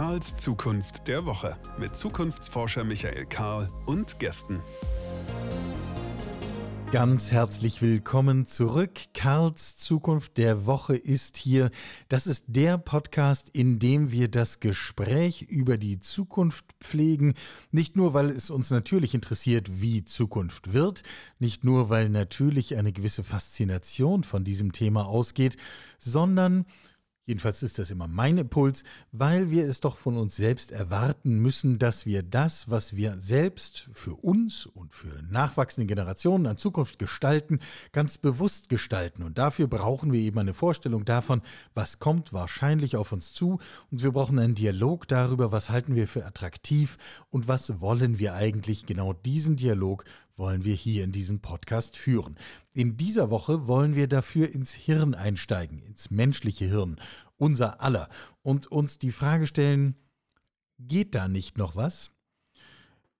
Karls Zukunft der Woche mit Zukunftsforscher Michael Karl und Gästen. Ganz herzlich willkommen zurück. Karls Zukunft der Woche ist hier. Das ist der Podcast, in dem wir das Gespräch über die Zukunft pflegen. Nicht nur, weil es uns natürlich interessiert, wie Zukunft wird, nicht nur, weil natürlich eine gewisse Faszination von diesem Thema ausgeht, sondern Jedenfalls ist das immer mein Impuls, weil wir es doch von uns selbst erwarten müssen, dass wir das, was wir selbst für uns und für nachwachsende Generationen an Zukunft gestalten, ganz bewusst gestalten. Und dafür brauchen wir eben eine Vorstellung davon, was kommt wahrscheinlich auf uns zu. Und wir brauchen einen Dialog darüber, was halten wir für attraktiv und was wollen wir eigentlich. Genau diesen Dialog wollen wir hier in diesem Podcast führen. In dieser Woche wollen wir dafür ins Hirn einsteigen, ins menschliche Hirn, unser aller, und uns die Frage stellen, geht da nicht noch was?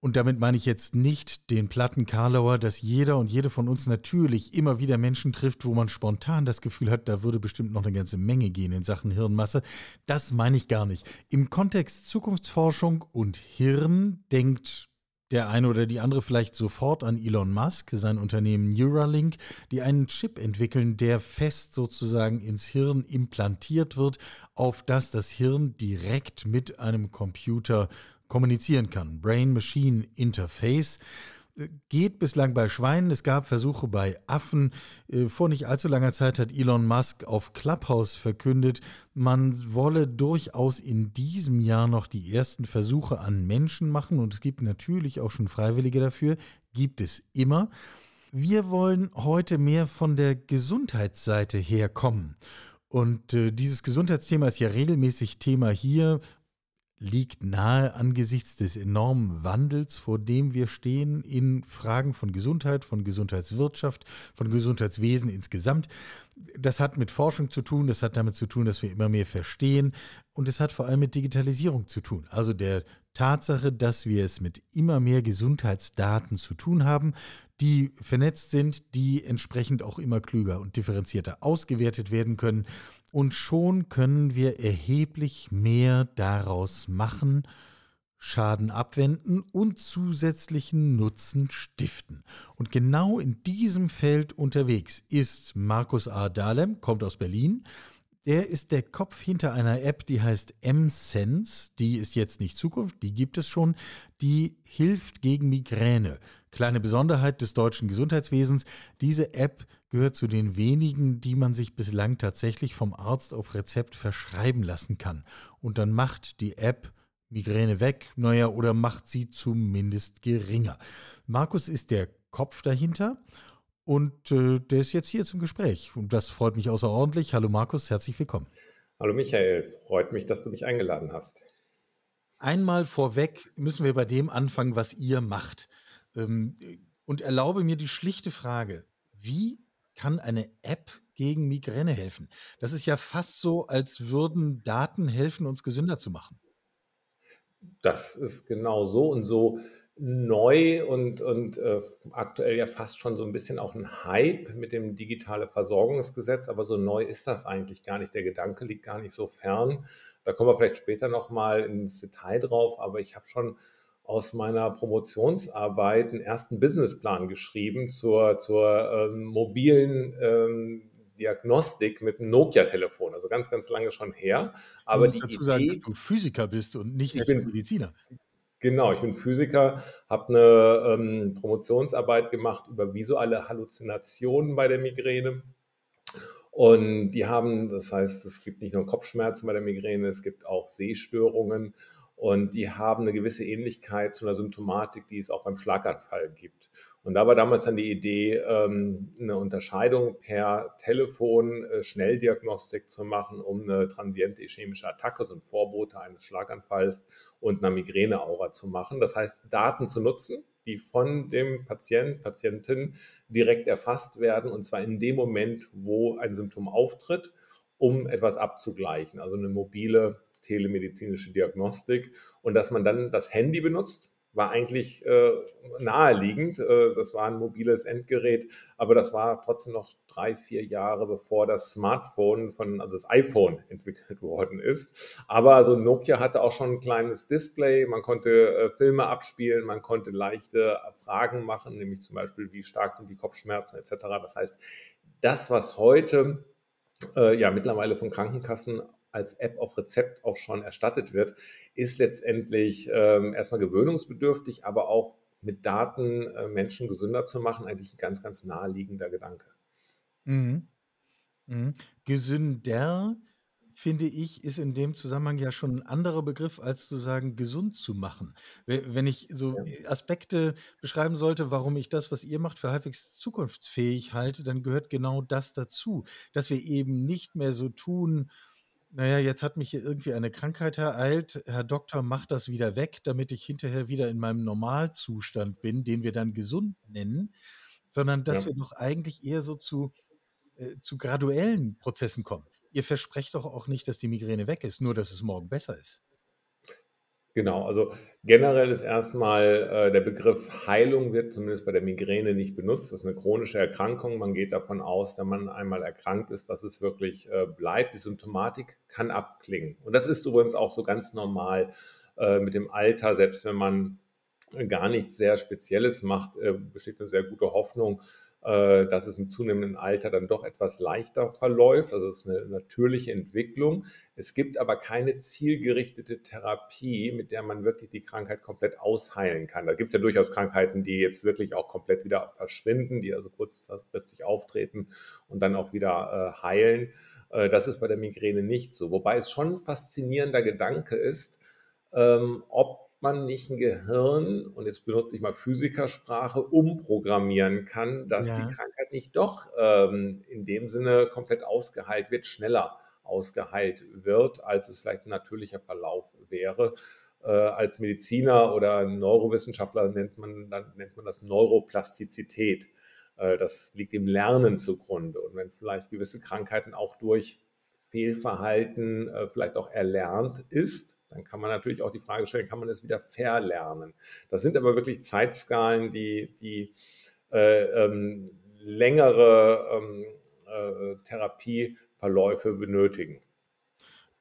Und damit meine ich jetzt nicht den platten Karlauer, dass jeder und jede von uns natürlich immer wieder Menschen trifft, wo man spontan das Gefühl hat, da würde bestimmt noch eine ganze Menge gehen in Sachen Hirnmasse. Das meine ich gar nicht. Im Kontext Zukunftsforschung und Hirn denkt der eine oder die andere vielleicht sofort an Elon Musk, sein Unternehmen Neuralink, die einen Chip entwickeln, der fest sozusagen ins Hirn implantiert wird, auf das das Hirn direkt mit einem Computer kommunizieren kann. Brain-Machine Interface geht bislang bei Schweinen. Es gab Versuche bei Affen. Äh, vor nicht allzu langer Zeit hat Elon Musk auf Clubhouse verkündet, man wolle durchaus in diesem Jahr noch die ersten Versuche an Menschen machen. Und es gibt natürlich auch schon Freiwillige dafür. Gibt es immer. Wir wollen heute mehr von der Gesundheitsseite herkommen. Und äh, dieses Gesundheitsthema ist ja regelmäßig Thema hier liegt nahe angesichts des enormen Wandels, vor dem wir stehen in Fragen von Gesundheit, von Gesundheitswirtschaft, von Gesundheitswesen insgesamt. Das hat mit Forschung zu tun, das hat damit zu tun, dass wir immer mehr verstehen und es hat vor allem mit Digitalisierung zu tun. Also der Tatsache, dass wir es mit immer mehr Gesundheitsdaten zu tun haben, die vernetzt sind, die entsprechend auch immer klüger und differenzierter ausgewertet werden können und schon können wir erheblich mehr daraus machen, Schaden abwenden und zusätzlichen Nutzen stiften. Und genau in diesem Feld unterwegs ist Markus A. Dahlem, kommt aus Berlin. Der ist der Kopf hinter einer App, die heißt M-Sense. Die ist jetzt nicht Zukunft, die gibt es schon. Die hilft gegen Migräne. Kleine Besonderheit des deutschen Gesundheitswesens, diese App gehört zu den wenigen, die man sich bislang tatsächlich vom Arzt auf Rezept verschreiben lassen kann. Und dann macht die App Migräne weg, naja, oder macht sie zumindest geringer. Markus ist der Kopf dahinter und äh, der ist jetzt hier zum Gespräch. Und das freut mich außerordentlich. Hallo Markus, herzlich willkommen. Hallo Michael, freut mich, dass du mich eingeladen hast. Einmal vorweg müssen wir bei dem anfangen, was ihr macht. Ähm, und erlaube mir die schlichte Frage, wie kann eine App gegen Migräne helfen? Das ist ja fast so, als würden Daten helfen, uns gesünder zu machen. Das ist genau so und so neu und, und äh, aktuell ja fast schon so ein bisschen auch ein Hype mit dem digitale Versorgungsgesetz, aber so neu ist das eigentlich gar nicht. Der Gedanke liegt gar nicht so fern. Da kommen wir vielleicht später nochmal ins Detail drauf, aber ich habe schon aus meiner Promotionsarbeit einen ersten Businessplan geschrieben zur, zur ähm, mobilen ähm, Diagnostik mit einem Nokia-Telefon, also ganz, ganz lange schon her. Aber du musst dazu Idee, sagen, dass du Physiker bist und nicht ich bin, Mediziner. Genau, ich bin Physiker, habe eine ähm, Promotionsarbeit gemacht über visuelle Halluzinationen bei der Migräne. Und die haben, das heißt, es gibt nicht nur Kopfschmerzen bei der Migräne, es gibt auch Sehstörungen und die haben eine gewisse Ähnlichkeit zu einer Symptomatik, die es auch beim Schlaganfall gibt. Und da war damals dann die Idee, ähm, eine Unterscheidung per Telefon äh, Schnelldiagnostik zu machen, um eine transiente ischämische Attacke, so ein Vorbote eines Schlaganfalls und einer Migräneaura zu machen. Das heißt, Daten zu nutzen, die von dem Patient, Patientin direkt erfasst werden, und zwar in dem Moment, wo ein Symptom auftritt, um etwas abzugleichen. Also eine mobile telemedizinische Diagnostik und dass man dann das Handy benutzt, war eigentlich äh, naheliegend. Äh, das war ein mobiles Endgerät, aber das war trotzdem noch drei, vier Jahre bevor das Smartphone von, also das iPhone entwickelt worden ist. Aber also Nokia hatte auch schon ein kleines Display, man konnte äh, Filme abspielen, man konnte leichte Fragen machen, nämlich zum Beispiel, wie stark sind die Kopfschmerzen etc. Das heißt, das, was heute äh, ja mittlerweile von Krankenkassen als App auf Rezept auch schon erstattet wird, ist letztendlich ähm, erstmal gewöhnungsbedürftig, aber auch mit Daten äh, Menschen gesünder zu machen, eigentlich ein ganz, ganz naheliegender Gedanke. Mhm. Mhm. Gesünder, finde ich, ist in dem Zusammenhang ja schon ein anderer Begriff, als zu sagen, gesund zu machen. Wenn ich so. Aspekte beschreiben sollte, warum ich das, was ihr macht, für halbwegs zukunftsfähig halte, dann gehört genau das dazu, dass wir eben nicht mehr so tun naja, jetzt hat mich hier irgendwie eine Krankheit ereilt. Herr Doktor, mach das wieder weg, damit ich hinterher wieder in meinem Normalzustand bin, den wir dann gesund nennen, sondern dass Ja. wir doch eigentlich eher so zu, äh, zu graduellen Prozessen kommen. Ihr versprecht doch auch nicht, dass die Migräne weg ist, nur dass es morgen besser ist. Genau, also generell ist erstmal äh, der Begriff Heilung wird zumindest bei der Migräne nicht benutzt. Das ist eine chronische Erkrankung. Man geht davon aus, wenn man einmal erkrankt ist, dass es wirklich äh, bleibt. Die Symptomatik kann abklingen. Und das ist übrigens auch so ganz normal äh, mit dem Alter, selbst wenn man gar nichts sehr Spezielles macht, äh, besteht eine sehr gute Hoffnung, äh, dass es mit zunehmendem Alter dann doch etwas leichter verläuft. Also es ist eine natürliche Entwicklung. Es gibt aber keine zielgerichtete Therapie, mit der man wirklich die Krankheit komplett ausheilen kann. Da gibt es ja durchaus Krankheiten, die jetzt wirklich auch komplett wieder verschwinden, die also kurzfristig auftreten und dann auch wieder äh, heilen. Äh, das ist bei der Migräne nicht so. Wobei es schon ein faszinierender Gedanke ist, ähm, ob man nicht ein Gehirn, und jetzt benutze ich mal Physikersprache, umprogrammieren kann, dass die Ja. Krankheit nicht doch ähm, in dem Sinne komplett ausgeheilt wird, schneller ausgeheilt wird, als es vielleicht ein natürlicher Verlauf wäre. Äh, als Mediziner oder Neurowissenschaftler nennt man, dann nennt man das Neuroplastizität. Äh, das liegt dem Lernen zugrunde. Und wenn vielleicht gewisse Krankheiten auch durch Fehlverhalten äh, vielleicht auch erlernt ist, dann kann man natürlich auch die Frage stellen, kann man es wieder verlernen? Das sind aber wirklich Zeitskalen, die, die äh, ähm, längere ähm, äh, Therapieverläufe benötigen.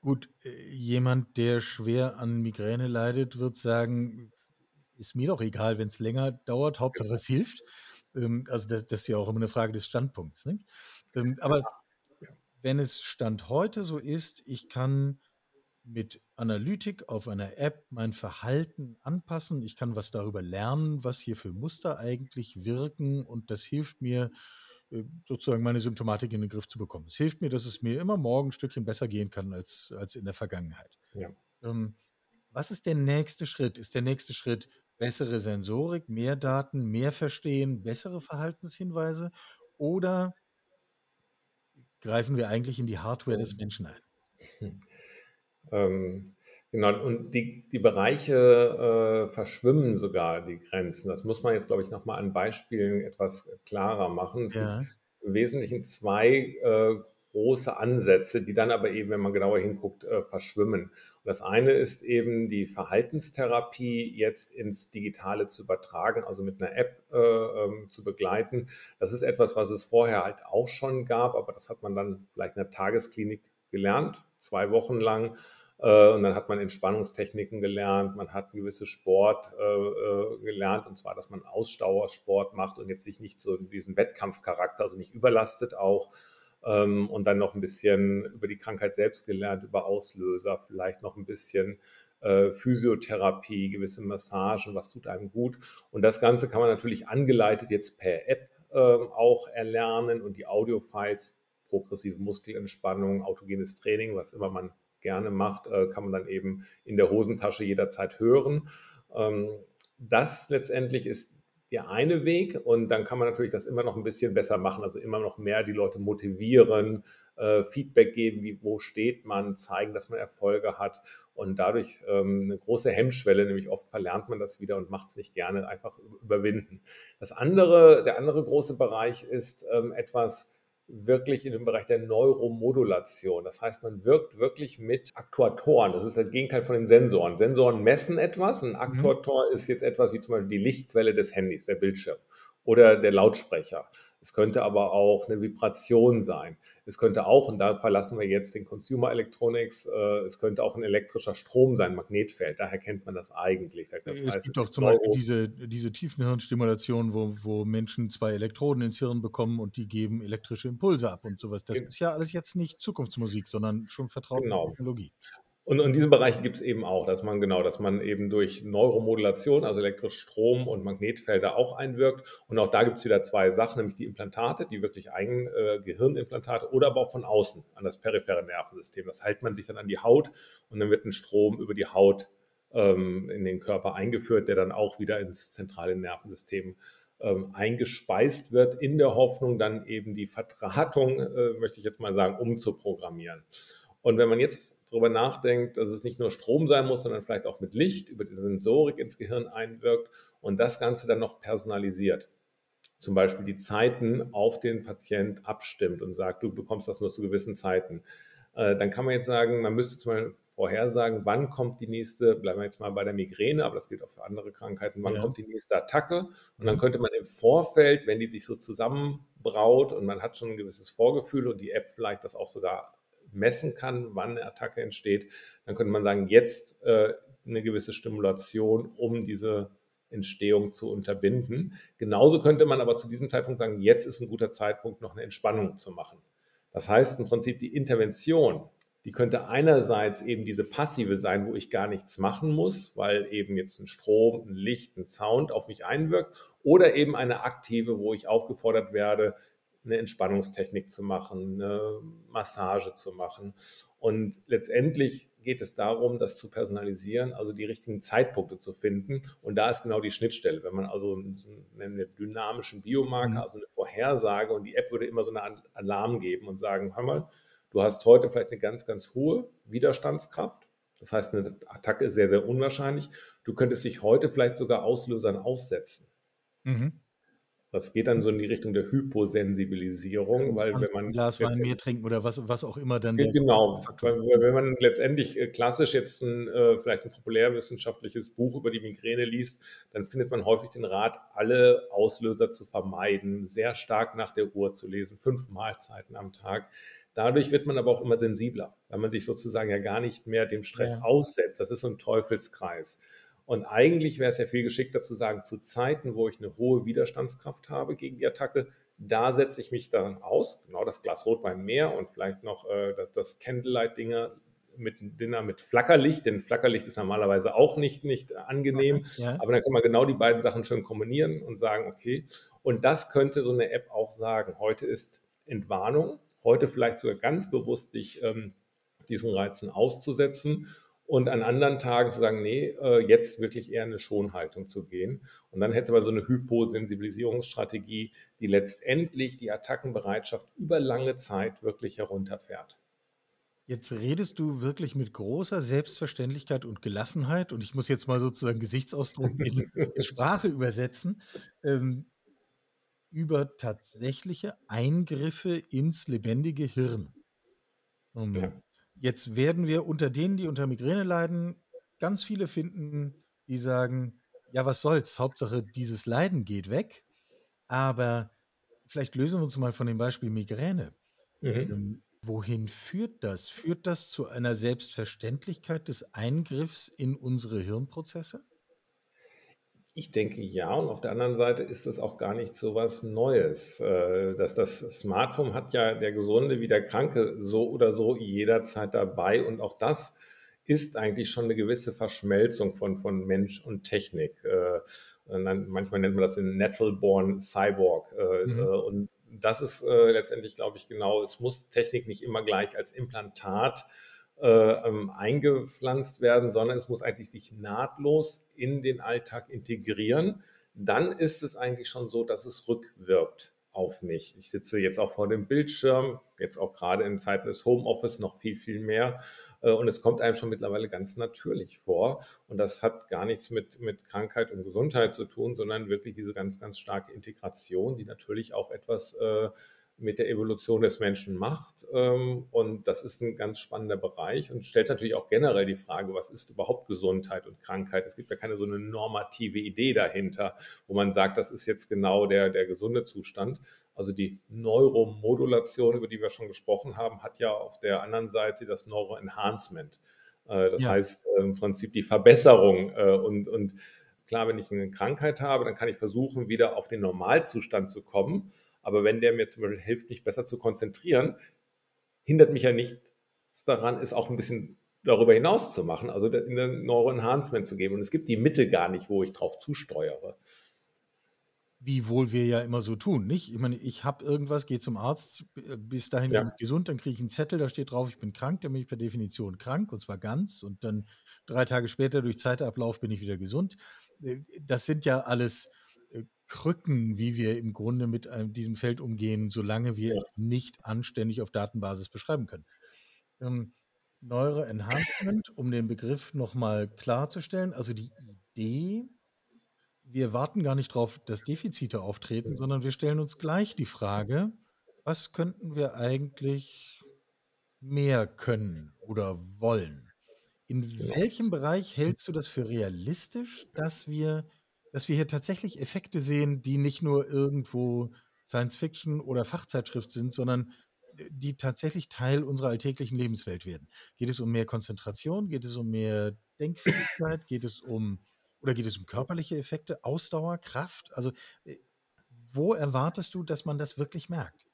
Gut, äh, jemand, der schwer an Migräne leidet, wird sagen, ist mir doch egal, wenn es länger dauert, Hauptsache es hilft. Ähm, also das, das ist ja auch immer eine Frage des Standpunkts. Ne? Aber Ja. Wenn es Stand heute so ist, ich kann mit Analytik auf einer App mein Verhalten anpassen, ich kann was darüber lernen, was hier für Muster eigentlich wirken und das hilft mir äh, sozusagen meine Symptomatik in den Griff zu bekommen. Es hilft mir, dass es mir immer morgen ein Stückchen besser gehen kann als, als in der Vergangenheit. Ja. Ähm, was ist der nächste Schritt? Ist der nächste Schritt bessere Sensorik, mehr Daten, mehr Verstehen, bessere Verhaltenshinweise? Oder greifen wir eigentlich in die Hardware des Menschen ein? Ähm, genau, und die, die Bereiche äh, verschwimmen sogar die Grenzen. Das muss man jetzt, glaube ich, nochmal an Beispielen etwas klarer machen. Es Ja. gibt im Wesentlichen zwei äh, große Ansätze, die dann aber eben, wenn man genauer hinguckt, äh, verschwimmen. Und das eine ist eben die Verhaltenstherapie jetzt ins Digitale zu übertragen, also mit einer App äh, ähm, zu begleiten. Das ist etwas, was es vorher halt auch schon gab, aber das hat man dann vielleicht in der Tagesklinik gelernt, zwei Wochen lang. Äh, und dann hat man Entspannungstechniken gelernt, man hat gewisse Sport äh, äh, gelernt, und zwar, dass man Ausdauersport macht und jetzt sich nicht so diesen Wettkampfcharakter, also nicht überlastet auch. Ähm, und dann noch ein bisschen über die Krankheit selbst gelernt, über Auslöser, vielleicht noch ein bisschen äh, Physiotherapie, gewisse Massagen, was tut einem gut. Und das Ganze kann man natürlich angeleitet jetzt per App ähm, auch erlernen und die Audiofiles, progressive Muskelentspannung, autogenes Training, was immer man gerne macht, äh, kann man dann eben in der Hosentasche jederzeit hören. Ähm, das letztendlich ist der eine Weg und dann kann man natürlich das immer noch ein bisschen besser machen, also immer noch mehr die Leute motivieren, äh, Feedback geben, wie, wo steht man, zeigen, dass man Erfolge hat und dadurch ähm, eine große Hemmschwelle, nämlich oft verlernt man das wieder und macht es nicht gerne, einfach überwinden. Das andere, der andere große Bereich ist ähm, etwas, wirklich in dem Bereich der Neuromodulation. Das heißt, man wirkt wirklich mit Aktuatoren. Das ist das Gegenteil von den Sensoren. Sensoren messen etwas und ein mhm. Aktuator mhm. ist jetzt etwas wie zum Beispiel die Lichtquelle des Handys, der Bildschirm oder der Lautsprecher. Es könnte aber auch eine Vibration sein. Es könnte auch, und da verlassen wir jetzt den Consumer Electronics, äh, es könnte auch ein elektrischer Strom sein, Magnetfeld. Daher kennt man das eigentlich. Das es heißt, gibt doch zum Beispiel diese, diese Tiefenhirnstimulation, wo, wo Menschen zwei Elektroden ins Hirn bekommen und die geben elektrische Impulse ab und sowas. Das ist ja alles jetzt nicht Zukunftsmusik, sondern schon vertraute genau. Technologie. Und, und diese Bereiche gibt es eben auch, dass man genau, dass man eben durch Neuromodulation, also elektrisch Strom und Magnetfelder auch einwirkt. Und auch da gibt es wieder zwei Sachen, nämlich die Implantate, die wirklich eigen äh, Gehirnimplantate oder aber auch von außen an das periphere Nervensystem. Das hält man sich dann an die Haut und dann wird ein Strom über die Haut ähm, in den Körper eingeführt, der dann auch wieder ins zentrale Nervensystem ähm, eingespeist wird, in der Hoffnung, dann eben die Vertratung, äh, möchte ich jetzt mal sagen, umzuprogrammieren. Und wenn man jetzt darüber nachdenkt, dass es nicht nur Strom sein muss, sondern vielleicht auch mit Licht über die Sensorik ins Gehirn einwirkt und das Ganze dann noch personalisiert. Zum Beispiel die Zeiten auf den Patient abstimmt und sagt, du bekommst das nur zu gewissen Zeiten. Äh, dann kann man jetzt sagen, man müsste zum Beispiel vorhersagen, wann kommt die nächste, bleiben wir jetzt mal bei der Migräne, aber das gilt auch für andere Krankheiten, wann ja. kommt die nächste Attacke. Und dann mhm. könnte man im Vorfeld, wenn die sich so zusammenbraut und man hat schon ein gewisses Vorgefühl und die App vielleicht das auch sogar messen kann, wann eine Attacke entsteht, dann könnte man sagen, jetzt äh, eine gewisse Stimulation, um diese Entstehung zu unterbinden. Genauso könnte man aber zu diesem Zeitpunkt sagen, jetzt ist ein guter Zeitpunkt, noch eine Entspannung zu machen. Das heißt im Prinzip, die Intervention, die könnte einerseits eben diese passive sein, wo ich gar nichts machen muss, weil eben jetzt ein Strom, ein Licht, ein Sound auf mich einwirkt, oder eben eine aktive, wo ich aufgefordert werde, eine Entspannungstechnik zu machen, eine Massage zu machen. Und letztendlich geht es darum, das zu personalisieren, also die richtigen Zeitpunkte zu finden. Und da ist genau die Schnittstelle. Wenn man also einen dynamischen Biomarker, mhm. also eine Vorhersage, und die App würde immer so einen Alarm geben und sagen, hör mal, du hast heute vielleicht eine ganz, ganz hohe Widerstandskraft. Das heißt, eine Attacke ist sehr, sehr unwahrscheinlich. Du könntest dich heute vielleicht sogar Auslösern aussetzen. Mhm. Das geht dann so in die Richtung der Hyposensibilisierung, weil wenn man. Ein Glas Wein mehr trinken oder was, was auch immer dann. Genau, weil, wenn man letztendlich äh, klassisch jetzt ein, äh, vielleicht ein populärwissenschaftliches Buch über die Migräne liest, dann findet man häufig den Rat, alle Auslöser zu vermeiden, sehr stark nach der Uhr zu lesen, fünf Mahlzeiten am Tag. Dadurch wird man aber auch immer sensibler, weil man sich sozusagen ja gar nicht mehr dem Stress ja. aussetzt. Das ist so ein Teufelskreis. Und eigentlich wäre es ja viel geschickter zu sagen, zu Zeiten, wo ich eine hohe Widerstandskraft habe gegen die Attacke, da setze ich mich dann aus, genau das Glas Rotwein mehr und vielleicht noch äh, das, das Candlelight-Dinger mit Dinner mit Flackerlicht, denn Flackerlicht ist normalerweise auch nicht, nicht angenehm, ja. aber dann kann man genau die beiden Sachen schön kombinieren und sagen, okay, und das könnte so eine App auch sagen. Heute ist Entwarnung, heute vielleicht sogar ganz bewusst dich ähm, diesen Reizen auszusetzen und an anderen Tagen zu sagen, nee, äh, jetzt wirklich eher eine Schonhaltung zu gehen. Und dann hätte man so eine Hyposensibilisierungsstrategie, die letztendlich die Attackenbereitschaft über lange Zeit wirklich herunterfährt. Jetzt redest du wirklich mit großer Selbstverständlichkeit und Gelassenheit, und ich muss jetzt mal sozusagen Gesichtsausdruck in, Sprache übersetzen, ähm, über tatsächliche Eingriffe ins lebendige Hirn. Um, ja. Jetzt werden wir unter denen, die unter Migräne leiden, ganz viele finden, die sagen, ja, was soll's, Hauptsache dieses Leiden geht weg. Aber vielleicht lösen wir uns mal von dem Beispiel Migräne. Mhm. Ähm, wohin führt das? Führt das zu einer Selbstverständlichkeit des Eingriffs in unsere Hirnprozesse? Ich denke ja, und auf der anderen Seite ist es auch gar nicht so was Neues. Äh, dass das Smartphone hat ja der Gesunde wie der Kranke so oder so jederzeit dabei und auch das ist eigentlich schon eine gewisse Verschmelzung von, von Mensch und Technik. Äh, manchmal nennt man das den Natural Born Cyborg. Äh, mhm. Und das ist letztendlich, glaube ich, genau, es muss Technik nicht immer gleich als Implantat äh, ähm, eingepflanzt werden, sondern es muss eigentlich sich nahtlos in den Alltag integrieren. Dann ist es eigentlich schon so, dass es rückwirkt auf mich. Ich sitze jetzt auch vor dem Bildschirm, jetzt auch gerade in Zeiten des Homeoffice noch viel, viel mehr. Äh, und es kommt einem schon mittlerweile ganz natürlich vor. Und das hat gar nichts mit, mit Krankheit und Gesundheit zu tun, sondern wirklich diese ganz, ganz starke Integration, die natürlich auch etwas äh, mit der Evolution des Menschen macht. Ähm, und das ist ein ganz spannender Bereich und stellt natürlich auch generell die Frage, was ist überhaupt Gesundheit und Krankheit? Es gibt ja keine so eine normative Idee dahinter, wo man sagt, das ist jetzt genau der, der gesunde Zustand. Also die Neuromodulation, über die wir schon gesprochen haben, hat ja auf der anderen Seite das Neuroenhancement. Äh, das ja. heißt äh, im Prinzip die Verbesserung äh, und, und Klar, wenn ich eine Krankheit habe, dann kann ich versuchen, wieder auf den Normalzustand zu kommen. Aber wenn der mir zum Beispiel hilft, mich besser zu konzentrieren, hindert mich ja nicht daran, es auch ein bisschen darüber hinaus zu machen, also in den Neuroenhancement zu geben. Und es gibt die Mitte gar nicht, wo ich drauf zusteuere. Wie wohl wir ja immer so tun, nicht? Ich meine, ich habe irgendwas, gehe zum Arzt, bis dahin ja. bin ich gesund, dann kriege ich einen Zettel, da steht drauf, ich bin krank, dann bin ich per Definition krank und zwar ganz. Und dann drei Tage später durch Zeitablauf bin ich wieder gesund. Äh, das sind ja alles Krücken, wie wir im Grunde mit diesem Feld umgehen, solange wir ja. es nicht anständig auf Datenbasis beschreiben können. Ähm, Neuroenhancement, um den Begriff nochmal klarzustellen, also die Idee, wir warten gar nicht darauf, dass Defizite auftreten, sondern wir stellen uns gleich die Frage, was könnten wir eigentlich mehr können oder wollen? In welchem Bereich hältst du das für realistisch, dass wir dass wir hier tatsächlich Effekte sehen, die nicht nur irgendwo Science Fiction oder Fachzeitschrift sind, sondern äh, die tatsächlich Teil unserer alltäglichen Lebenswelt werden? Geht es um mehr Konzentration? Geht es um mehr Denkfähigkeit? Geht es um oder geht es um körperliche Effekte, Ausdauer, Kraft? Also, äh, wo erwartest du, dass man das wirklich merkt?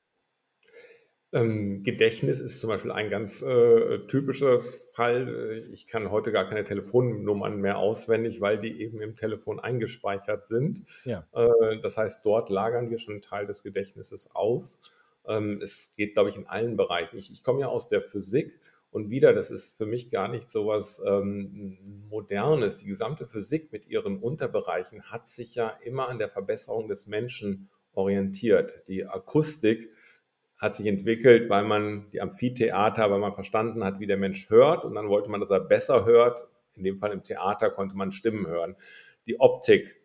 Ähm, Gedächtnis ist zum Beispiel ein ganz äh, typischer Fall. Ich kann heute gar keine Telefonnummern mehr auswendig, weil die eben im Telefon eingespeichert sind. Ja. Äh, das heißt, dort lagern wir schon einen Teil des Gedächtnisses aus. Ähm, es geht, glaube ich, in allen Bereichen. Ich, ich komme ja aus der Physik und wieder, das ist für mich gar nicht so was ähm, Modernes. Die gesamte Physik mit ihren Unterbereichen hat sich ja immer an der Verbesserung des Menschen orientiert. Die Akustik hat sich entwickelt, weil man die Amphitheater, weil man verstanden hat, wie der Mensch hört und dann wollte man, dass er besser hört. In dem Fall im Theater konnte man Stimmen hören. Die Optik,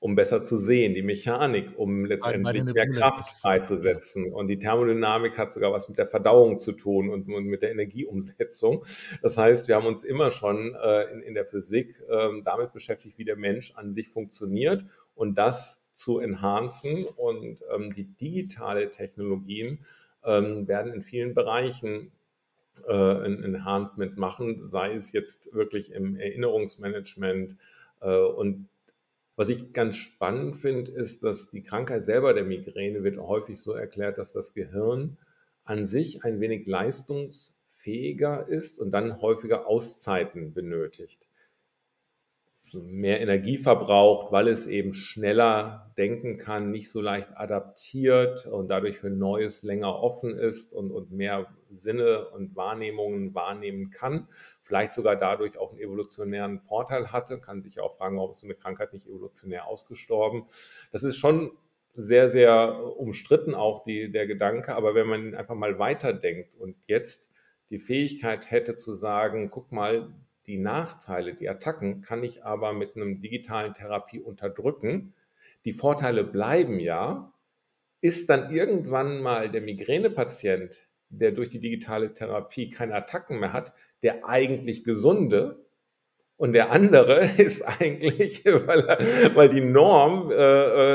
um besser zu sehen, die Mechanik, um letztendlich mehr Kraft freizusetzen. Und die Thermodynamik hat sogar was mit der Verdauung zu tun und, und mit der Energieumsetzung. Das heißt, wir haben uns immer schon äh, in, in, der Physik äh, damit beschäftigt, wie der Mensch an sich funktioniert und das zu enhancen. Und ähm, die digitale Technologien ähm, werden in vielen Bereichen äh, ein Enhancement machen, sei es jetzt wirklich im Erinnerungsmanagement. Äh, und was ich ganz spannend finde, ist, dass die Krankheit selber der Migräne wird häufig so erklärt, dass das Gehirn an sich ein wenig leistungsfähiger ist und dann häufiger Auszeiten benötigt mehr Energie verbraucht, weil es eben schneller denken kann, nicht so leicht adaptiert und dadurch für Neues länger offen ist und, und mehr Sinne und Wahrnehmungen wahrnehmen kann. Vielleicht sogar dadurch auch einen evolutionären Vorteil hatte. Kann sich auch fragen, warum ist so eine Krankheit nicht evolutionär ausgestorben. Das ist schon sehr, sehr umstritten, auch die, der Gedanke. Aber wenn man einfach mal weiterdenkt und jetzt die Fähigkeit hätte zu sagen, guck mal, die Nachteile, die Attacken kann ich aber mit einem digitalen Therapie unterdrücken. Die Vorteile bleiben ja. Ist dann irgendwann mal der Migränepatient, der durch die digitale Therapie keine Attacken mehr hat, der eigentlich gesunde, und der andere ist eigentlich, weil, weil die Norm äh,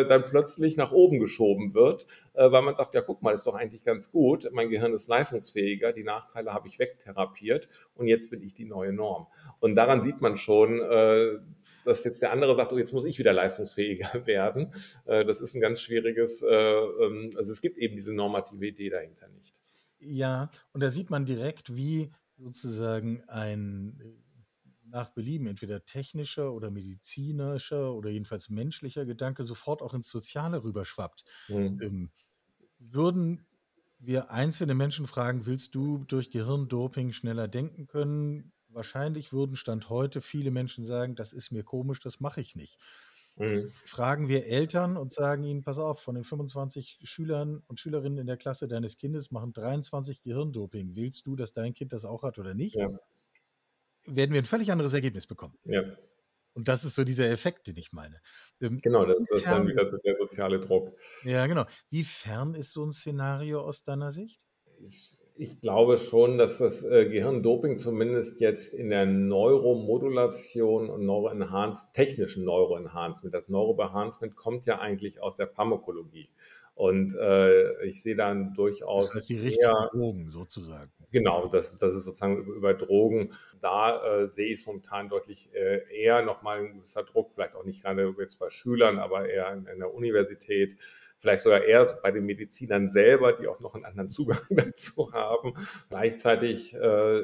äh, dann plötzlich nach oben geschoben wird, äh, weil man sagt, ja, guck mal, ist doch eigentlich ganz gut, mein Gehirn ist leistungsfähiger, die Nachteile habe ich wegtherapiert und jetzt bin ich die neue Norm. Und daran sieht man schon, äh, dass jetzt der andere sagt, oh, jetzt muss ich wieder leistungsfähiger werden. Äh, das ist ein ganz schwieriges, äh, ähm, also es gibt eben diese normative Idee dahinter nicht. Ja, und da sieht man direkt, wie sozusagen ein nach Belieben entweder technischer oder medizinischer oder jedenfalls menschlicher Gedanke sofort auch ins Soziale rüberschwappt. Mhm. Ähm, würden wir einzelne Menschen fragen, willst du durch Gehirndoping schneller denken können? Wahrscheinlich würden Stand heute viele Menschen sagen, das ist mir komisch, das mache ich nicht. Mhm. Fragen wir Eltern und sagen ihnen, pass auf, von den 25 Schülern und Schülerinnen in der Klasse deines Kindes machen 23 Gehirndoping. Willst du, dass dein Kind das auch hat oder nicht? Ja werden wir ein völlig anderes Ergebnis bekommen. Ja. Und das ist so dieser Effekt, den ich meine. Ähm, genau, das, das ist dann wieder so der soziale Druck. Ja, genau. Wie fern ist so ein Szenario aus deiner Sicht? Ich, ich glaube schon, dass das äh, Gehirndoping zumindest jetzt in der Neuromodulation und Neuroenhancement, technischen Neuroenhancement, das Neurobehancement kommt ja eigentlich aus der Pharmakologie. Und äh, ich sehe dann durchaus. Das heißt, die eher, Drogen sozusagen. Genau, das, das ist sozusagen über, über Drogen. Da äh, sehe ich es momentan deutlich äh, eher nochmal ein gewisser Druck, vielleicht auch nicht gerade jetzt bei Schülern, aber eher in, in der Universität, vielleicht sogar eher bei den Medizinern selber, die auch noch einen anderen Zugang dazu haben. Gleichzeitig äh,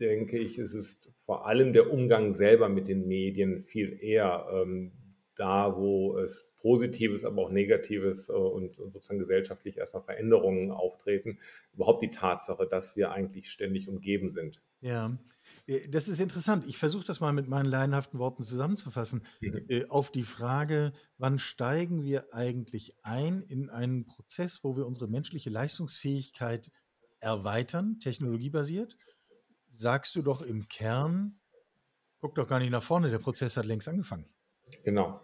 denke ich, es ist vor allem der Umgang selber mit den Medien viel eher ähm, da, wo es Positives, aber auch Negatives äh, und, sozusagen gesellschaftlich erstmal Veränderungen auftreten. Überhaupt die Tatsache, dass wir eigentlich ständig umgeben sind. Ja, äh, das ist interessant. Ich versuche das mal mit meinen leidenhaften Worten zusammenzufassen. Mhm. Äh, auf die Frage, wann steigen wir eigentlich ein in einen Prozess, wo wir unsere menschliche Leistungsfähigkeit erweitern, technologiebasiert, sagst du doch im Kern, guck doch gar nicht nach vorne, der Prozess hat längst angefangen. Genau.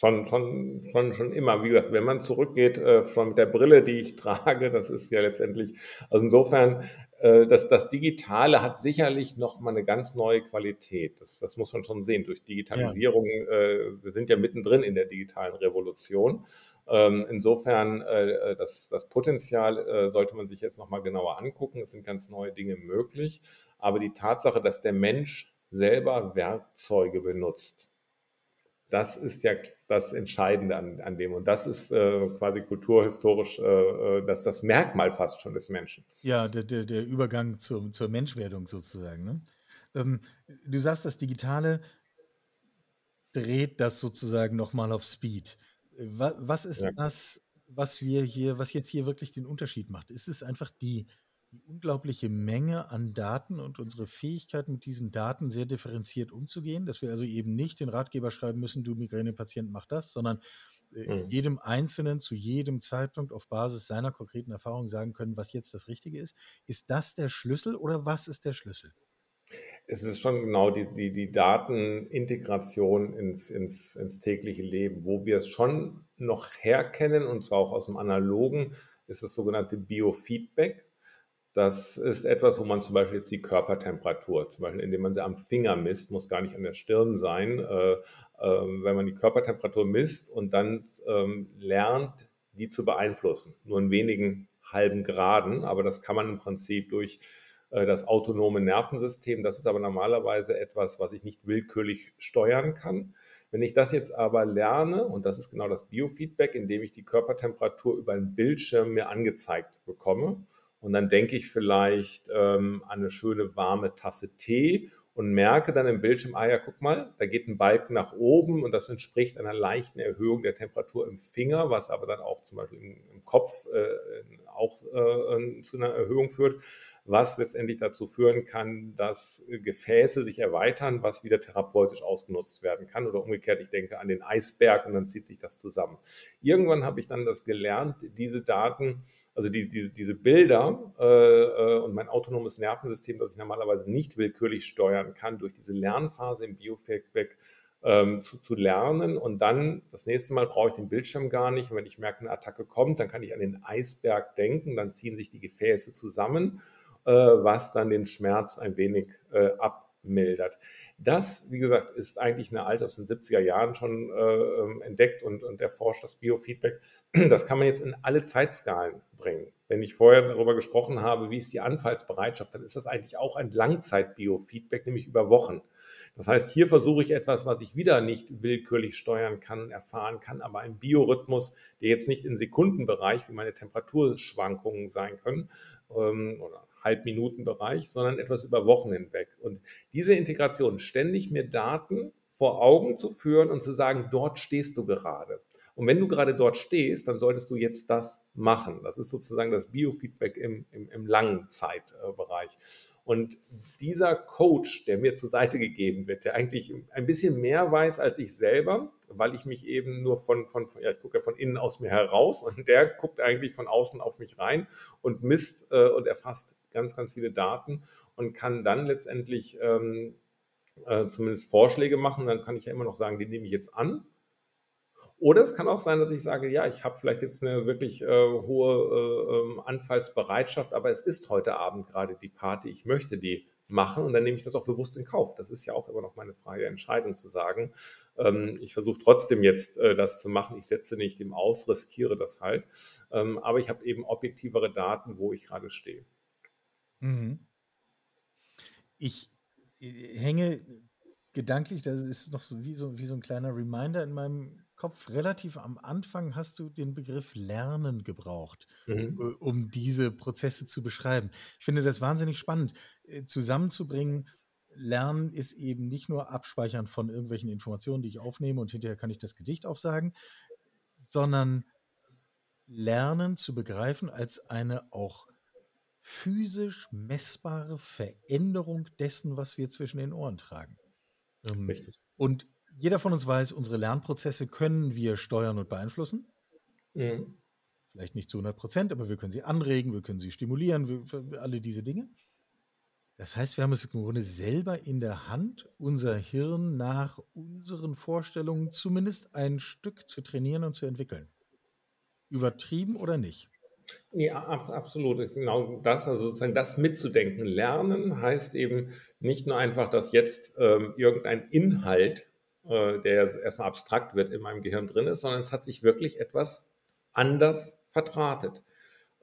Schon, schon, schon, schon immer. Wie gesagt, wenn man zurückgeht, äh, schon mit der Brille, die ich trage, das ist ja letztendlich, also insofern, äh, das, das Digitale hat sicherlich nochmal eine ganz neue Qualität. Das, das muss man schon sehen. Durch Digitalisierung, ja. äh, wir sind ja mittendrin in der digitalen Revolution. Ähm, insofern, äh, das, das Potenzial äh, sollte man sich jetzt nochmal genauer angucken. Es sind ganz neue Dinge möglich. Aber die Tatsache, dass der Mensch selber Werkzeuge benutzt, das ist ja das Entscheidende an, an dem. Und das ist äh, quasi kulturhistorisch äh, äh, das, das Merkmal fast schon des Menschen. Ja, der, der, der Übergang zur, zur Menschwerdung sozusagen. Ne? Ähm, du sagst, das Digitale dreht das sozusagen nochmal auf Speed. Was, was ist ja. das, was wir hier, was jetzt hier wirklich den Unterschied macht? Ist es einfach die, die unglaubliche Menge an Daten und unsere Fähigkeit, mit diesen Daten sehr differenziert umzugehen, dass wir also eben nicht den Ratgeber schreiben müssen, du Migränepatient mach das, sondern äh, mhm. jedem Einzelnen zu jedem Zeitpunkt auf Basis seiner konkreten Erfahrung sagen können, was jetzt das Richtige ist. Ist das der Schlüssel oder was ist der Schlüssel? Es ist schon genau die, die, die Datenintegration ins, ins, ins tägliche Leben, wo wir es schon noch herkennen, und zwar auch aus dem Analogen, ist das sogenannte Biofeedback. Das ist etwas, wo man zum Beispiel jetzt die Körpertemperatur, zum Beispiel indem man sie am Finger misst, muss gar nicht an der Stirn sein, äh, äh, wenn man die Körpertemperatur misst und dann ähm, lernt, die zu beeinflussen. Nur in wenigen halben Graden, aber das kann man im Prinzip durch äh, das autonome Nervensystem. Das ist aber normalerweise etwas, was ich nicht willkürlich steuern kann. Wenn ich das jetzt aber lerne, und das ist genau das Biofeedback, indem ich die Körpertemperatur über einen Bildschirm mir angezeigt bekomme, und dann denke ich vielleicht ähm, an eine schöne warme Tasse Tee und merke dann im Bildschirm, ah ja, guck mal, da geht ein Balken nach oben und das entspricht einer leichten Erhöhung der Temperatur im Finger, was aber dann auch zum Beispiel im, Kopf äh, auch äh, zu einer Erhöhung führt, was letztendlich dazu führen kann, dass Gefäße sich erweitern, was wieder therapeutisch ausgenutzt werden kann. Oder umgekehrt, ich denke an den Eisberg und dann zieht sich das zusammen. Irgendwann habe ich dann das gelernt, diese Daten also die, die, diese Bilder äh, äh, und mein autonomes Nervensystem, das ich normalerweise nicht willkürlich steuern kann, durch diese Lernphase im Biofeedback ähm, zu, zu lernen. Und dann das nächste Mal brauche ich den Bildschirm gar nicht. Und wenn ich merke, eine Attacke kommt, dann kann ich an den Eisberg denken, dann ziehen sich die Gefäße zusammen, äh, was dann den Schmerz ein wenig äh, ab mildert. Das, wie gesagt, ist eigentlich eine alte aus den 70er Jahren schon äh, ähm, entdeckt und, und erforscht, das Biofeedback. Das kann man jetzt in alle Zeitskalen bringen. Wenn ich vorher darüber gesprochen habe, wie ist die Anfallsbereitschaft, dann ist das eigentlich auch ein Langzeit-Biofeedback, nämlich über Wochen. Das heißt, hier versuche ich etwas, was ich wieder nicht willkürlich steuern kann erfahren kann, aber ein Biorhythmus, der jetzt nicht in Sekundenbereich, wie meine Temperaturschwankungen sein können, ähm, oder Halbminutenbereich, sondern etwas über Wochen hinweg. Und diese Integration, ständig mir Daten vor Augen zu führen und zu sagen, dort stehst du gerade. Und wenn du gerade dort stehst, dann solltest du jetzt das machen. Das ist sozusagen das Biofeedback im, im, im langen Zeitbereich. Und dieser Coach, der mir zur Seite gegeben wird, der eigentlich ein bisschen mehr weiß als ich selber, weil ich mich eben nur von, von, ja, ich gucke ja von innen aus mir heraus und der guckt eigentlich von außen auf mich rein und misst äh, und erfasst ganz, ganz viele Daten und kann dann letztendlich ähm, äh, zumindest Vorschläge machen, dann kann ich ja immer noch sagen, die nehme ich jetzt an. Oder es kann auch sein, dass ich sage, ja, ich habe vielleicht jetzt eine wirklich äh, hohe äh, ähm, Anfallsbereitschaft, aber es ist heute Abend gerade die Party, ich möchte die machen und dann nehme ich das auch bewusst in Kauf. Das ist ja auch immer noch meine freie Entscheidung zu sagen, ähm, ich versuche trotzdem jetzt äh, das zu machen, ich setze nicht dem aus, riskiere das halt, ähm, aber ich habe eben objektivere Daten, wo ich gerade stehe. Mhm. Ich äh, hänge gedanklich, das ist noch so wie so, wie so ein kleiner Reminder in meinem Kopf. Relativ am Anfang hast du den Begriff Lernen gebraucht, mhm. Äh, um diese Prozesse zu beschreiben. Ich finde das wahnsinnig spannend, äh, zusammenzubringen. Lernen ist eben nicht nur Abspeichern von irgendwelchen Informationen, die ich aufnehme und hinterher kann ich das Gedicht aufsagen, sondern Lernen zu begreifen als eine auch physisch messbare Veränderung dessen, was wir zwischen den Ohren tragen. Ähm, Richtig. Und jeder von uns weiß, unsere Lernprozesse können wir steuern und beeinflussen. Mhm. Vielleicht nicht zu 100 Prozent, aber wir können sie anregen, wir können sie stimulieren, wir, alle diese Dinge. Das heißt, wir haben es im Grunde selber in der Hand, unser Hirn nach unseren Vorstellungen zumindest ein Stück zu trainieren und zu entwickeln. Übertrieben oder nicht? Ja, absolut. Genau das, also sozusagen das mitzudenken. Lernen heißt eben nicht nur einfach, dass jetzt ähm, irgendein Inhalt, äh, der erstmal abstrakt wird, in meinem Gehirn drin ist, sondern es hat sich wirklich etwas anders verdrahtet.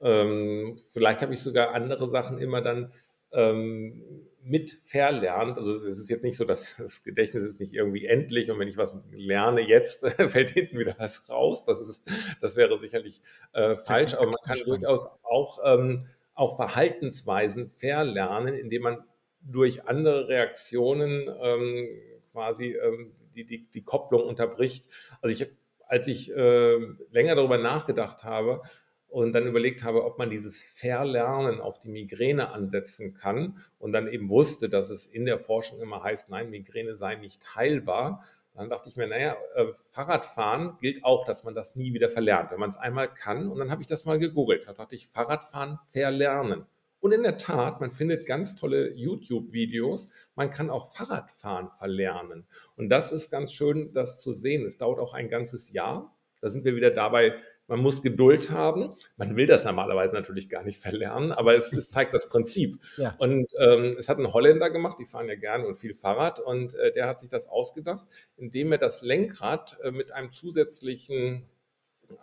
Ähm, vielleicht habe ich sogar andere Sachen immer dann ähm, mit verlernt. Also es ist jetzt nicht so, dass das Gedächtnis ist nicht irgendwie endlich und wenn ich was lerne jetzt, fällt hinten wieder was raus. Das, ist, das wäre sicherlich äh, falsch, aber man kann durchaus auch, ähm, auch Verhaltensweisen verlernen, indem man durch andere Reaktionen ähm, quasi ähm, die, die, die Kopplung unterbricht. Also ich, als ich äh, länger darüber nachgedacht habe, und dann überlegt habe, ob man dieses Verlernen auf die Migräne ansetzen kann und dann eben wusste, dass es in der Forschung immer heißt, nein, Migräne sei nicht heilbar. Dann dachte ich mir, naja, äh, Fahrradfahren gilt auch, dass man das nie wieder verlernt, wenn man es einmal kann. Und dann habe ich das mal gegoogelt. Da dachte ich, Fahrradfahren verlernen. Und in der Tat, man findet ganz tolle YouTube-Videos. Man kann auch Fahrradfahren verlernen. Und das ist ganz schön, das zu sehen. Es dauert auch ein ganzes Jahr. Da sind wir wieder dabei, man muss Geduld haben. Man will das normalerweise natürlich gar nicht verlernen, aber es, es zeigt das Prinzip. Ja. Und ähm, es hat ein Holländer gemacht, die fahren ja gerne und viel Fahrrad, und äh, der hat sich das ausgedacht, indem er das Lenkrad äh, mit einem zusätzlichen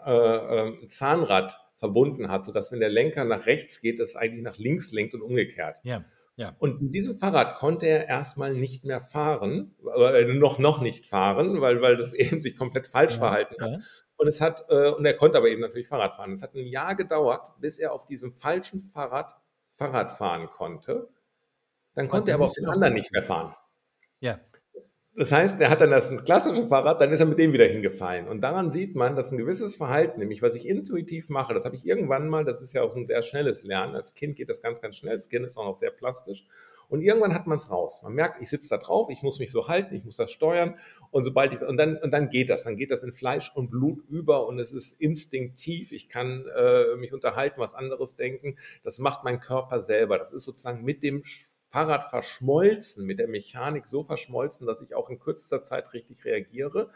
äh, ähm, Zahnrad verbunden hat, sodass wenn der Lenker nach rechts geht, es eigentlich nach links lenkt und umgekehrt. Ja. Ja. Und in diesem Fahrrad konnte er erstmal nicht mehr fahren, äh, noch, noch nicht fahren, weil, weil das eben sich komplett falsch ja, verhalten hat. Ja. Und es hat, äh, und er konnte aber eben natürlich Fahrrad fahren. Es hat ein Jahr gedauert, bis er auf diesem falschen Fahrrad Fahrrad fahren konnte. Dann konnte er aber auf den anderen nicht mehr fahren. Ja. Das heißt, er hat dann das klassische Fahrrad, dann ist er mit dem wieder hingefallen. Und daran sieht man, dass ein gewisses Verhalten, nämlich was ich intuitiv mache, das habe ich irgendwann mal, das ist ja auch so ein sehr schnelles Lernen. Als Kind geht das ganz, ganz schnell. Das Kind ist auch noch sehr plastisch. Und irgendwann hat man es raus. Man merkt, ich sitze da drauf, ich muss mich so halten, ich muss das steuern. Und sobald ich, und dann, und dann geht das. Dann geht das in Fleisch und Blut über und es ist instinktiv. Ich kann äh, mich unterhalten, was anderes denken. Das macht mein Körper selber. Das ist sozusagen mit dem Fahrrad verschmolzen, mit der Mechanik so verschmolzen, dass ich auch in kürzester Zeit richtig reagiere.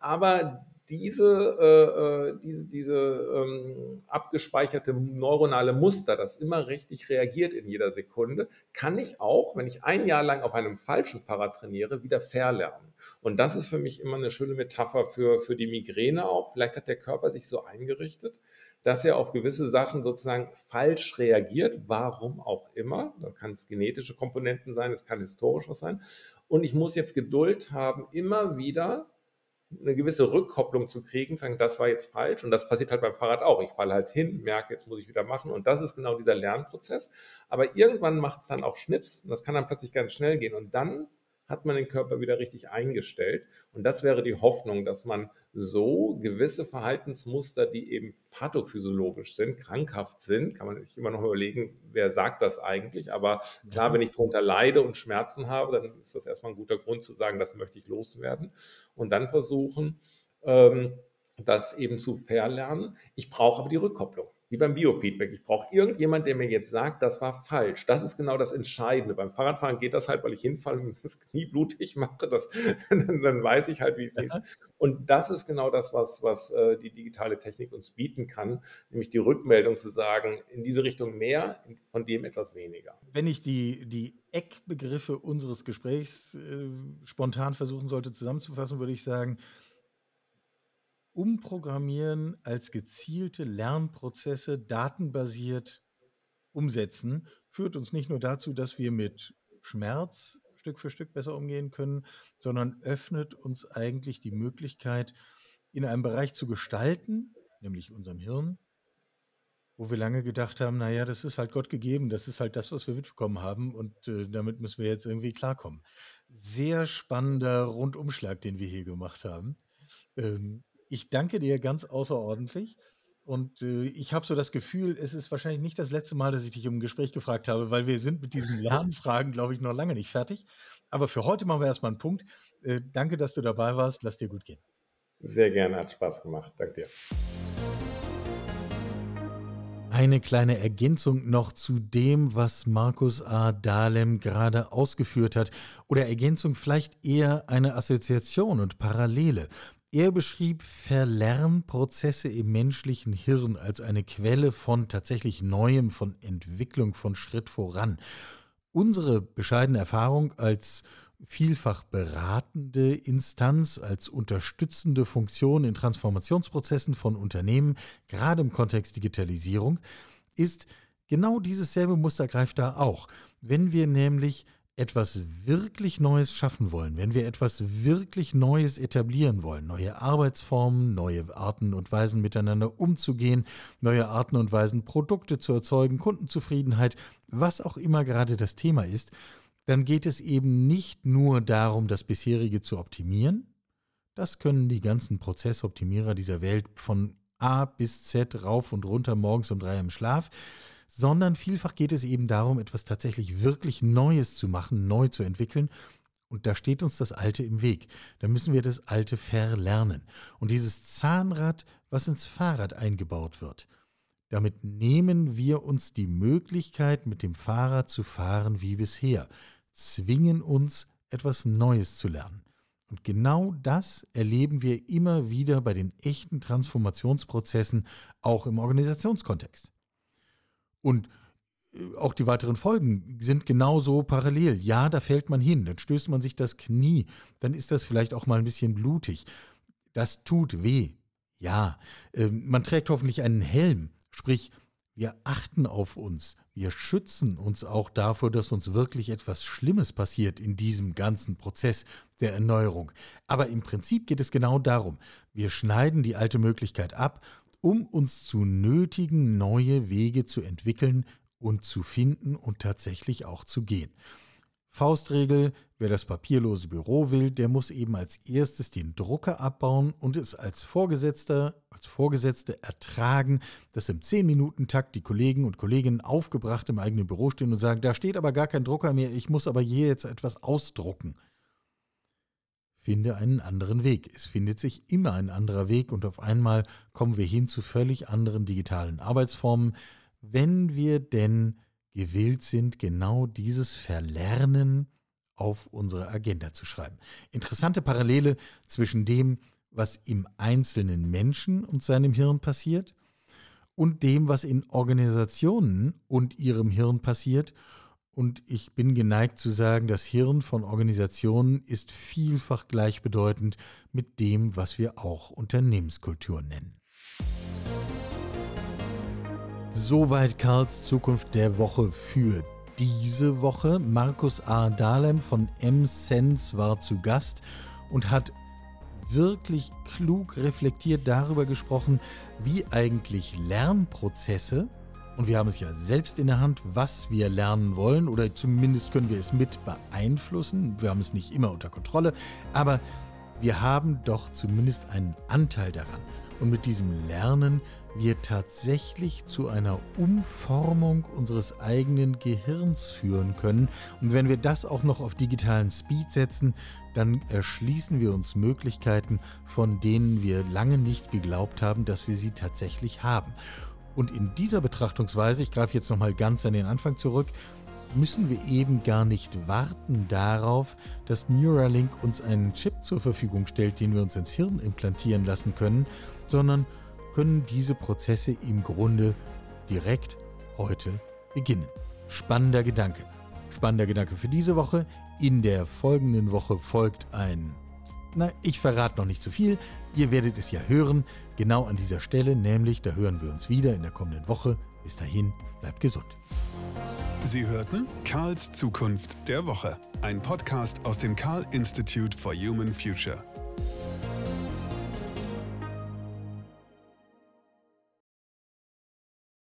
Aber diese, äh, äh, diese, diese ähm, abgespeicherte neuronale Muster, das immer richtig reagiert in jeder Sekunde, kann ich auch, wenn ich ein Jahr lang auf einem falschen Fahrrad trainiere, wieder verlernen. Und das ist für mich immer eine schöne Metapher für, für die Migräne auch. Vielleicht hat der Körper sich so eingerichtet, dass er auf gewisse Sachen sozusagen falsch reagiert, warum auch immer. Da kann es genetische Komponenten sein, es kann historisch was sein. Und ich muss jetzt Geduld haben, immer wieder eine gewisse Rückkopplung zu kriegen, sagen, das war jetzt falsch und das passiert halt beim Fahrrad auch. Ich falle halt hin, merke, jetzt muss ich wieder machen und das ist genau dieser Lernprozess. Aber irgendwann macht es dann auch Schnips und das kann dann plötzlich ganz schnell gehen und dann hat man den Körper wieder richtig eingestellt. Und das wäre die Hoffnung, dass man so gewisse Verhaltensmuster, die eben pathophysiologisch sind, krankhaft sind, kann man sich immer noch überlegen, wer sagt das eigentlich. Aber klar, wenn ich darunter leide und Schmerzen habe, dann ist das erstmal ein guter Grund zu sagen, das möchte ich loswerden. Und dann versuchen, ähm, das eben zu verlernen. Ich brauche aber die Rückkopplung. Wie beim Biofeedback. Ich brauche irgendjemand, der mir jetzt sagt, das war falsch. Das ist genau das Entscheidende. Beim Fahrradfahren geht das halt, weil ich hinfalle und das Knie blutig mache. Das, dann, dann, weiß ich halt, wie es ist. Und das ist genau das, was, was äh, die digitale Technik uns bieten kann, nämlich die Rückmeldung zu sagen, in diese Richtung mehr, von dem etwas weniger. Wenn ich die, die Eckbegriffe unseres Gesprächs äh, spontan versuchen sollte zusammenzufassen, würde ich sagen, umprogrammieren als gezielte Lernprozesse datenbasiert umsetzen, führt uns nicht nur dazu, dass wir mit Schmerz Stück für Stück besser umgehen können, sondern öffnet uns eigentlich die Möglichkeit, in einem Bereich zu gestalten, nämlich unserem Hirn, wo wir lange gedacht haben, naja, das ist halt Gott gegeben, das ist halt das, was wir mitbekommen haben und äh, damit müssen wir jetzt irgendwie klarkommen. Sehr spannender Rundumschlag, den wir hier gemacht haben. Ähm, ich danke dir ganz außerordentlich. Und äh, ich habe so das Gefühl, es ist wahrscheinlich nicht das letzte Mal, dass ich dich um ein Gespräch gefragt habe, weil wir sind mit diesen Lernfragen, glaube ich, noch lange nicht fertig. Aber für heute machen wir erstmal einen Punkt. Äh, danke, dass du dabei warst. Lass dir gut gehen. Sehr gerne, hat Spaß gemacht. Danke dir. Eine kleine Ergänzung noch zu dem, was Markus A. Dahlem gerade ausgeführt hat. Oder Ergänzung vielleicht eher eine Assoziation und Parallele. Er beschrieb Verlernprozesse im menschlichen Hirn als eine Quelle von tatsächlich Neuem, von Entwicklung, von Schritt voran. Unsere bescheidene Erfahrung als vielfach beratende Instanz, als unterstützende Funktion in Transformationsprozessen von Unternehmen, gerade im Kontext Digitalisierung, ist genau dieses selbe Muster greift da auch. Wenn wir nämlich etwas wirklich Neues schaffen wollen, wenn wir etwas wirklich Neues etablieren wollen, neue Arbeitsformen, neue Arten und Weisen miteinander umzugehen, neue Arten und Weisen Produkte zu erzeugen, Kundenzufriedenheit, was auch immer gerade das Thema ist, dann geht es eben nicht nur darum, das bisherige zu optimieren. Das können die ganzen Prozessoptimierer dieser Welt von A bis Z rauf und runter morgens um drei im Schlaf sondern vielfach geht es eben darum, etwas tatsächlich wirklich Neues zu machen, neu zu entwickeln. Und da steht uns das Alte im Weg. Da müssen wir das Alte verlernen. Und dieses Zahnrad, was ins Fahrrad eingebaut wird, damit nehmen wir uns die Möglichkeit, mit dem Fahrrad zu fahren wie bisher, zwingen uns, etwas Neues zu lernen. Und genau das erleben wir immer wieder bei den echten Transformationsprozessen, auch im Organisationskontext. Und äh, auch die weiteren Folgen sind genauso parallel. Ja, da fällt man hin, dann stößt man sich das Knie, dann ist das vielleicht auch mal ein bisschen blutig. Das tut weh. Ja, ähm, man trägt hoffentlich einen Helm, sprich, wir achten auf uns, wir schützen uns auch davor, dass uns wirklich etwas Schlimmes passiert in diesem ganzen Prozess der Erneuerung. Aber im Prinzip geht es genau darum, wir schneiden die alte Möglichkeit ab um uns zu nötigen, neue Wege zu entwickeln und zu finden und tatsächlich auch zu gehen. Faustregel, wer das papierlose Büro will, der muss eben als erstes den Drucker abbauen und es als Vorgesetzter, als Vorgesetzte ertragen, dass im 10-Minuten-Takt die Kollegen und Kolleginnen aufgebracht im eigenen Büro stehen und sagen, da steht aber gar kein Drucker mehr, ich muss aber hier jetzt etwas ausdrucken. Finde einen anderen Weg. Es findet sich immer ein anderer Weg und auf einmal kommen wir hin zu völlig anderen digitalen Arbeitsformen, wenn wir denn gewillt sind, genau dieses Verlernen auf unsere Agenda zu schreiben. Interessante Parallele zwischen dem, was im einzelnen Menschen und seinem Hirn passiert und dem, was in Organisationen und ihrem Hirn passiert und ich bin geneigt zu sagen, das Hirn von Organisationen ist vielfach gleichbedeutend mit dem, was wir auch Unternehmenskultur nennen. Soweit Karls Zukunft der Woche für diese Woche. Markus A. Dahlem von M-Sense war zu Gast und hat wirklich klug reflektiert darüber gesprochen, wie eigentlich Lernprozesse und wir haben es ja selbst in der Hand, was wir lernen wollen oder zumindest können wir es mit beeinflussen. Wir haben es nicht immer unter Kontrolle, aber wir haben doch zumindest einen Anteil daran. Und mit diesem Lernen wir tatsächlich zu einer Umformung unseres eigenen Gehirns führen können. Und wenn wir das auch noch auf digitalen Speed setzen, dann erschließen wir uns Möglichkeiten, von denen wir lange nicht geglaubt haben, dass wir sie tatsächlich haben. Und in dieser Betrachtungsweise, ich greife jetzt nochmal ganz an den Anfang zurück, müssen wir eben gar nicht warten darauf, dass Neuralink uns einen Chip zur Verfügung stellt, den wir uns ins Hirn implantieren lassen können, sondern können diese Prozesse im Grunde direkt heute beginnen. Spannender Gedanke. Spannender Gedanke für diese Woche. In der folgenden Woche folgt ein... Na, ich verrate noch nicht zu viel. Ihr werdet es ja hören. Genau an dieser Stelle, nämlich da hören wir uns wieder in der kommenden Woche. Bis dahin, bleibt gesund. Sie hörten Karls Zukunft der Woche, ein Podcast aus dem Karl Institute for Human Future.